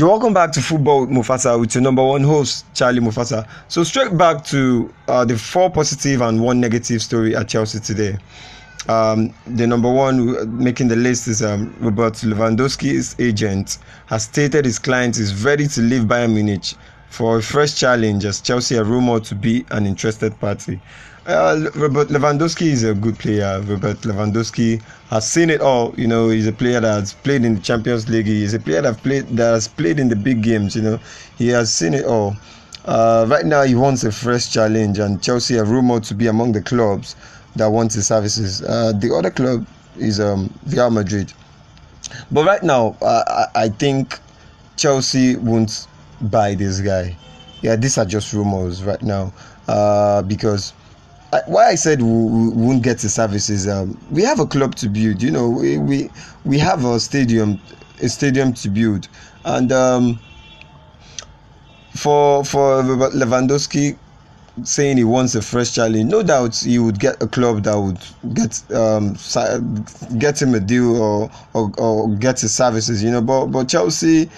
You're welcome back to Football with Mufasa with your number one host, Charlie Mufasa. So, straight back to uh, the four positive and one negative story at Chelsea today. Um, the number one making the list is um, Robert Lewandowski's agent has stated his client is ready to leave Bayern Munich for a fresh challenge as Chelsea are rumored to be an interested party. Uh, Robert Lewandowski is a good player. Robert Lewandowski has seen it all. You know, he's a player that has played in the Champions League. He's a player that played that has played in the big games. You know, he has seen it all. Uh, right now, he wants a fresh challenge, and Chelsea are rumored to be among the clubs that want his services. Uh, the other club is um, Real Madrid. But right now, uh, I think Chelsea won't buy this guy. Yeah, these are just rumors right now uh, because I, why I said we, we, won't get the services. Um, we have a club to build. You know, we we, we have a stadium, a stadium to build, and um, for for Lewandowski saying he wants a fresh challenge, no doubt he would get a club that would get um, get him a deal or, or or get his services. You know, but but Chelsea.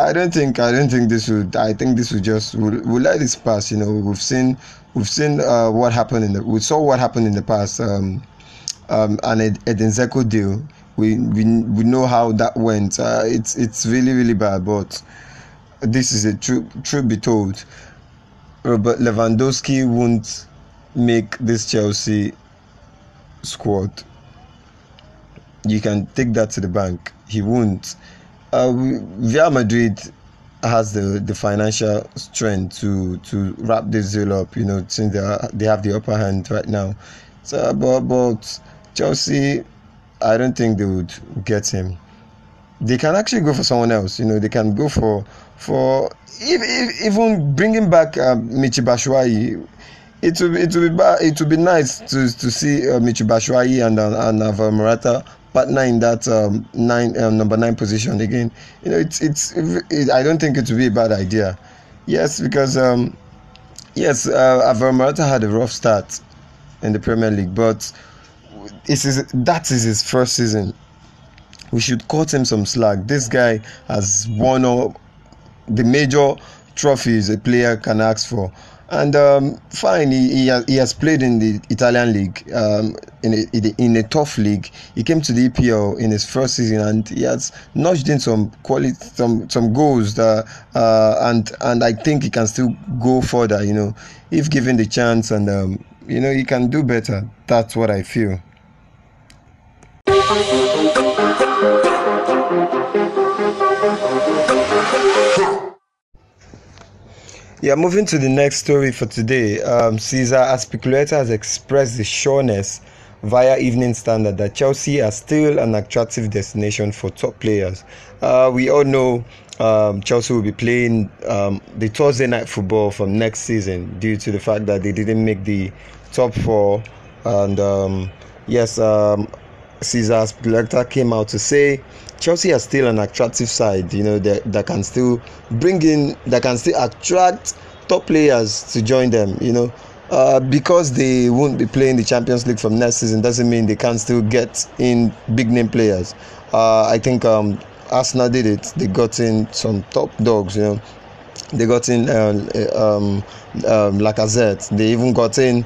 I don't think I don't think this would I think this would just we'll, we'll let this pass. You know, we've seen we've seen uh, what happened in the we saw what happened in the past um, um, and Edin Dzeko deal. We, we we know how that went. Uh, it's it's really really bad, but this is a true truth be told. Robert Lewandowski won't make this Chelsea squad. You can take that to the bank. He won't. Uh, Real Madrid has the, the financial strength to to wrap this deal up. You know, since they are, they have the upper hand right now. So, but but Chelsea, I don't think they would get him. They can actually go for someone else. You know, they can go for for if, if, even bringing back uh. It would it would be it would be nice to to see uh, and and Alvaro Morata partner in that um, nine um, number nine position again. You know, it's it's. It, I don't think it would be a bad idea. Yes, because um, yes, uh, Alvaro Morata had a rough start in the Premier League, but it is that is his first season. We should cut him some slack. This guy has won all the major trophies a player can ask for and um, fine, he, he, has, played in the Italian league, um, in, a, in a tough league. He came to the EPL in his first season, and he has notched in some quality, some some goals. That, uh, and and I think he can still go further. You know, if given the chance, and um, you know, he can do better. That's what I feel. Yeah, moving to the next story for today. Um, Cesar Azpilicueta has expressed the sureness via Evening Standard that Chelsea are still an attractive destination for top players. Uh, we all know um, Chelsea will be playing um, the Thursday night football from next season due to the fact that they didn't make the top four. And um, yes, um, Cesar Azpilicueta came out to say Chelsea are still an attractive side, you know, that, that can still bring in, that can still attract top players to join them, you know. Uh, because they won't be playing the Champions League from next season doesn't mean they can't still get in big name players. Uh, I think um, Arsenal did it. They got in some top dogs, you know. They got in um, um, um, Lacazette. They even got in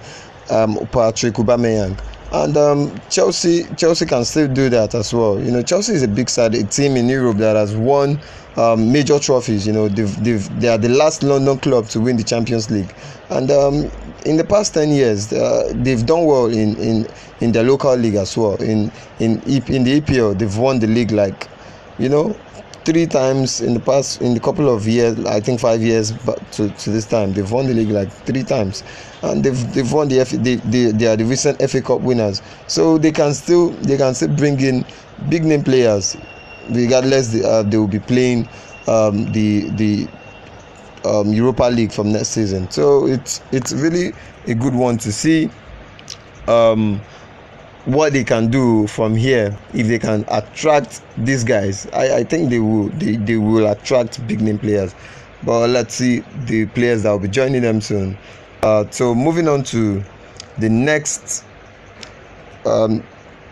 um, Patrick Aubameyang and um, Chelsea Chelsea can still do that as well. You know, Chelsea is a big side, a team in Europe that has won um, major trophies. You know, they've, they've, they are the last London club to win the Champions League, and um, in the past ten years, uh, they've done well in, in, in their local league as well. In in in the EPL, they've won the league like, you know, three times in the past in a couple of years i think five years but to, to this time they've won the league like three times. And they've they've won the F, they, they, they are the recent FA Cup winners. So they can still they can still bring in big name players regardless the, uh, they will be playing um, the the um, Europa League from next season. So it's it's really a good one to see. Um, what they can do from here if they can attract these guys. I, I think they will they, they will attract big name players. But let's see the players that will be joining them soon. Uh, so moving on to the next um,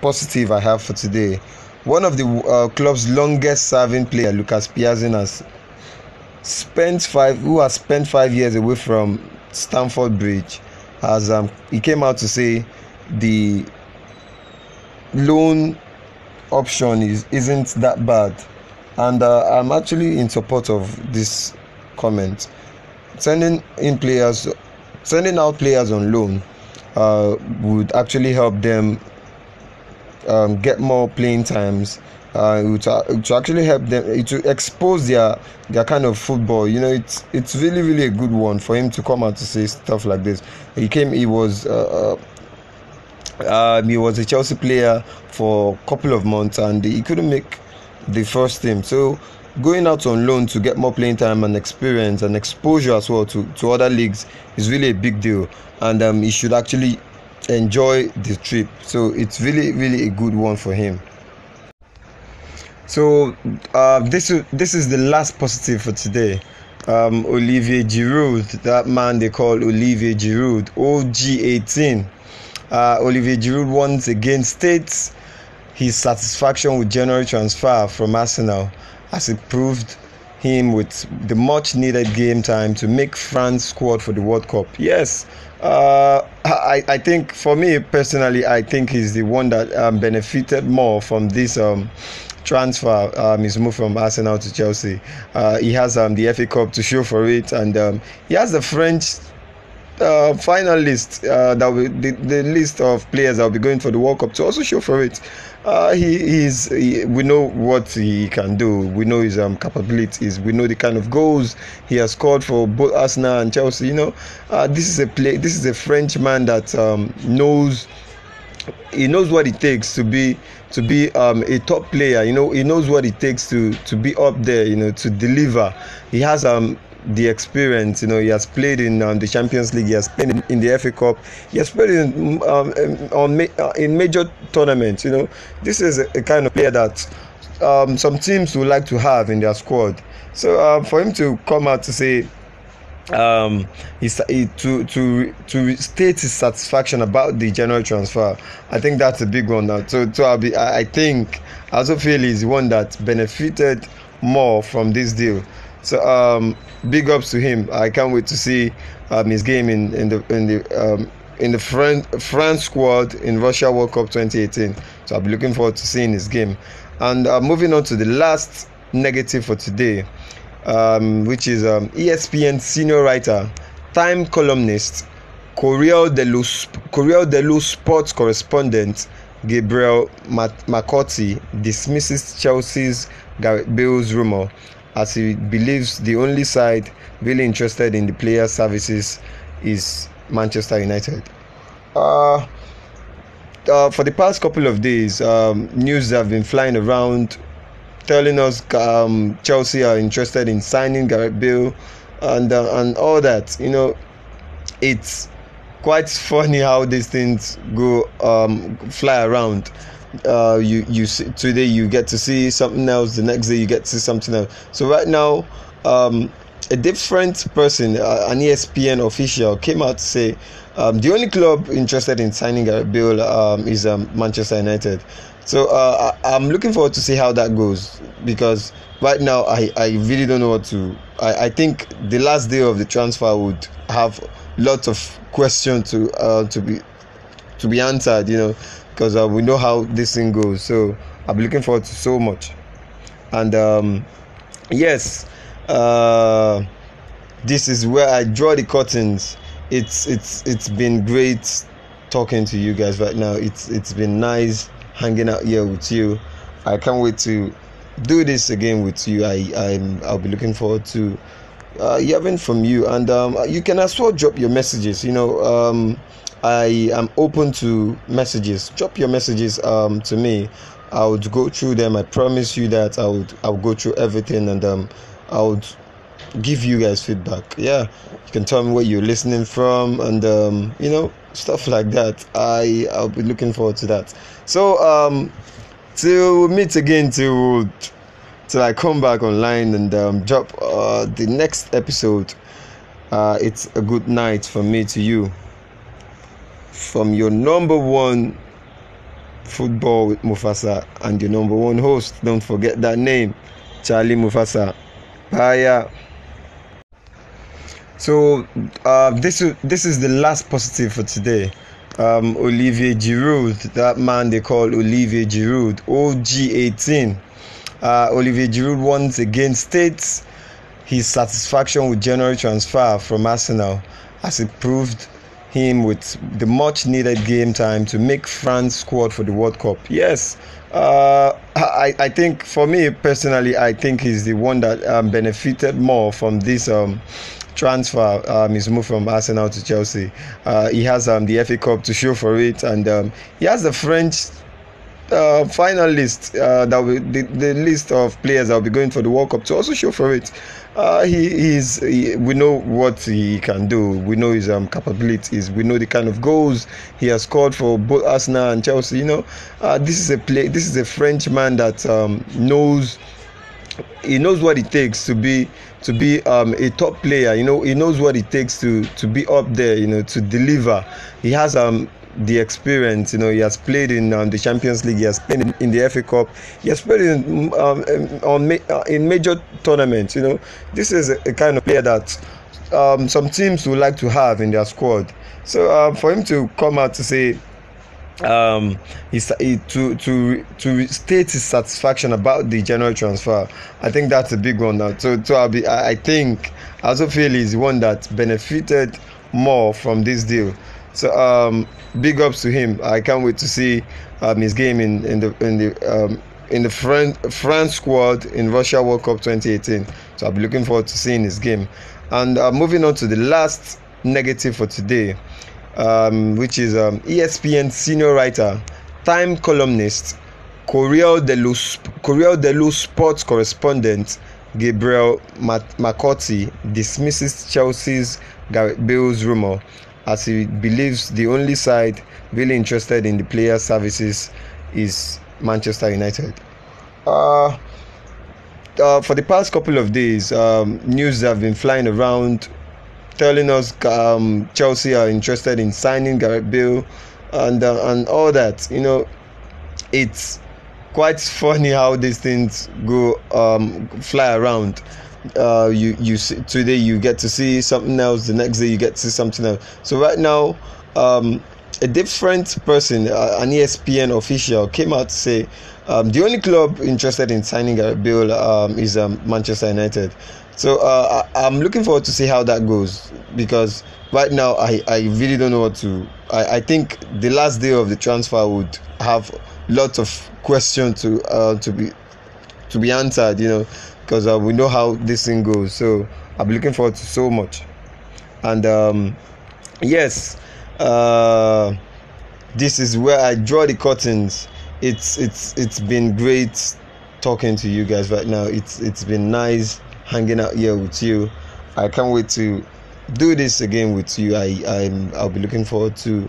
positive i have for today. One of the uh, club's longest serving player, Lucas Piazon, has spent five who has spent five years away from Stamford Bridge has um, he came out to say the loan option is isn't that bad and uh, I'm actually in support of this comment sending in players sending out players on loan uh, would actually help them um, get more playing times uh, to, to actually help them to expose their their kind of football. You know, it's it's really really a good one for him to come out to say stuff like this. He came, he was. Uh, uh, he was a Chelsea player for a couple of months and he couldn't make the first team. So going out on loan to get more playing time and experience and exposure as well to, to other leagues is really a big deal. And um, he should actually enjoy the trip. So it's really, really a good one for him. So uh, this is this is the last positive for today. Um, Olivier Giroud, that man they call Olivier Giroud, OG18. Uh, Olivier Giroud once again states his satisfaction with January transfer from Arsenal as it proved him with the much needed game time to make France squad for the World Cup. Yes, uh, I, I think for me personally, I think he's the one that um, benefited more from this um, transfer um, his move from Arsenal to Chelsea. Uh, he has um, the FA Cup to show for it, and um, he has the French uh, final list uh, that will, the, the list of players that will be going for the World Cup to also show for it. Uh, he is he, we know what he can do. We know his um, capabilities. We know the kind of goals he has scored for both Arsenal and Chelsea. You know, uh, this is a play. This is a Frenchman that um, knows he knows what it takes to be to be um, a top player. You know, he knows what it takes to to be up there. You know, to deliver. He has um the experience. You know, he has played in um, the Champions League. He has played in, in the FA Cup. He has played in um, on uh, in major tournaments. You know, this is a, a kind of player that um, some teams would like to have in their squad. So uh, for him to come out to say um he, he, to to to state his satisfaction about the general transfer i think that's a big one now so so i'll be i, I think i also feel he's one that benefited more from this deal so um big ups to him i can't wait to see um his game in in the in the um in the France, squad in Russia World Cup 2018. So I'll be looking forward to seeing his game. And uh, moving on to the last negative for today um, which is um, ESPN senior writer, Time columnist, Corriere dello, Corriere Sports correspondent Gabriel Marcotti dismisses Chelsea's Gareth Bale's rumor as he believes the only side really interested in the player's services is Manchester United. Uh, uh, for the past couple of days, um, news have been flying around telling us um, Chelsea are interested in signing Gareth Bale and uh, and all that. You know, it's quite funny how these things go um, fly around. Uh, you you see, today you get to see something else. The next day you get to see something else. So right now, um, a different person, uh, an ESPN official, came out to say um, the only club interested in signing Gareth Bale um, is um, Manchester United. So uh, I, am looking forward to see how that goes because right now I, I really don't know what to. I, I think the last day of the transfer would have lots of questions to uh, to be to be answered. You know, because uh, we know how this thing goes. So I'm looking forward to so much. And um, yes, uh, this is where I draw the curtains. It's it's it's been great talking to you guys right now. It's it's been nice hanging out here with you. I can't wait to do this again with you. I I'm I'll be looking forward to uh, hearing from you, and um, you can as well drop your messages. You know, um, I am open to messages. Drop your messages um, to me. I would go through them. I promise you that I would I would go through everything, and um, I would give you guys feedback. Yeah, you can tell me where you're listening from, and um, you know stuff like that. I I'll be looking forward to that. So um, till we meet again till till I come back online and um, drop uh, the next episode. Uh, it's a good night from me to you. From your number one Football with Mufasa and your number one host. Don't forget that name, Charlie Mufasa. Bye. So uh, this is this is the last positive for today. Um, Olivier Giroud, that man they call Olivier Giroud, OG18. Uh, Olivier Giroud once again states his satisfaction with January transfer from Arsenal as it proved him with the much needed game time to make France squad for the World Cup. Yes, uh, I, I think for me personally, I think he's the one that um, benefited more from this um, transfer. Um, his move from Arsenal to Chelsea. Uh, he has um, the FA Cup to show for it, and um, he has the French uh, final list uh, that will, the, the list of players that will be going for the World Cup to also show for it. Uh, he is he, we know what he can do. We know his um, capabilities. We know the kind of goals he has scored for both Arsenal and Chelsea. You know, uh, this is a play. This is a French man that um, knows he knows what it takes to be to be um, a top player. You know, he knows what it takes to to be up there. You know, to deliver. He has um the experience. You know, he has played in um, the Champions League. He has played in, in the FA Cup. He has played in um, on uh, in major tournaments. You know, this is a, a kind of player that um, some teams would like to have in their squad. So uh, for him to come out to say um he, to to to state his satisfaction about the general transfer i think that's a big one now so so i'll be i, I think i also feel he's one that benefited more from this deal so um, big ups to him. I can't wait to see um, his game in in the in the um, in the France, France squad in Russia World Cup 2018. So I'll be looking forward to seeing his game. And uh, moving on to the last negative for today, um, which is um, ESPN senior writer, time columnist, Corriere dello, Corriere dello Sports correspondent Gabriel Marcotti dismisses Chelsea's Gareth Bale's rumor as he believes the only side really interested in the player's services is Manchester United. Uh, uh, for the past couple of days, um, news have been flying around telling us um, Chelsea are interested in signing Gareth Bale and uh, and all that. You know, it's quite funny how these things go um, fly around uh, you you see, today you get to see something else the next day you get to see something else. So right now um, a different person uh, an espn official came out to say um, the only club interested in signing a bill um, is um, manchester united. So uh, I, am looking forward to see how that goes because right now I, I really don't know what to I, I think the last day of the transfer would have lots of questions to uh, to be to be answered you know because uh, we know how this thing goes. So I'll be looking forward to so much. And um, yes, uh, this is where I draw the curtains. It's it's it's been great talking to you guys right now. It's it's been nice hanging out here with you. I can't wait to do this again with you. I I'm I'll be looking forward to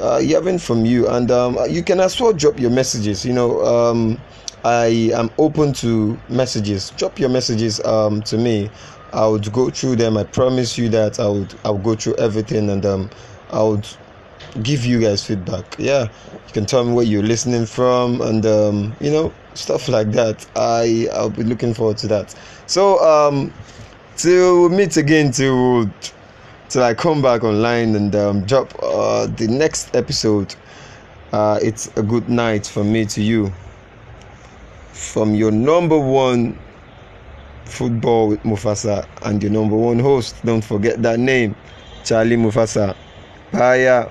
uh, hearing from you, and um, you can as well drop your messages. You know. Um, I am open to messages. Drop your messages um, to me. I would go through them. I promise you that I would I would go through everything and um, I would give you guys feedback. Yeah, you can tell me where you're listening from and um, you know stuff like that. I I'll be looking forward to that. So um, till we meet again till till I come back online and um, drop uh, the next episode. Uh, it's a good night from me to you from your number one football with Mufasa and your number one host. Don't forget that name, Charlie Mufasa. Bye.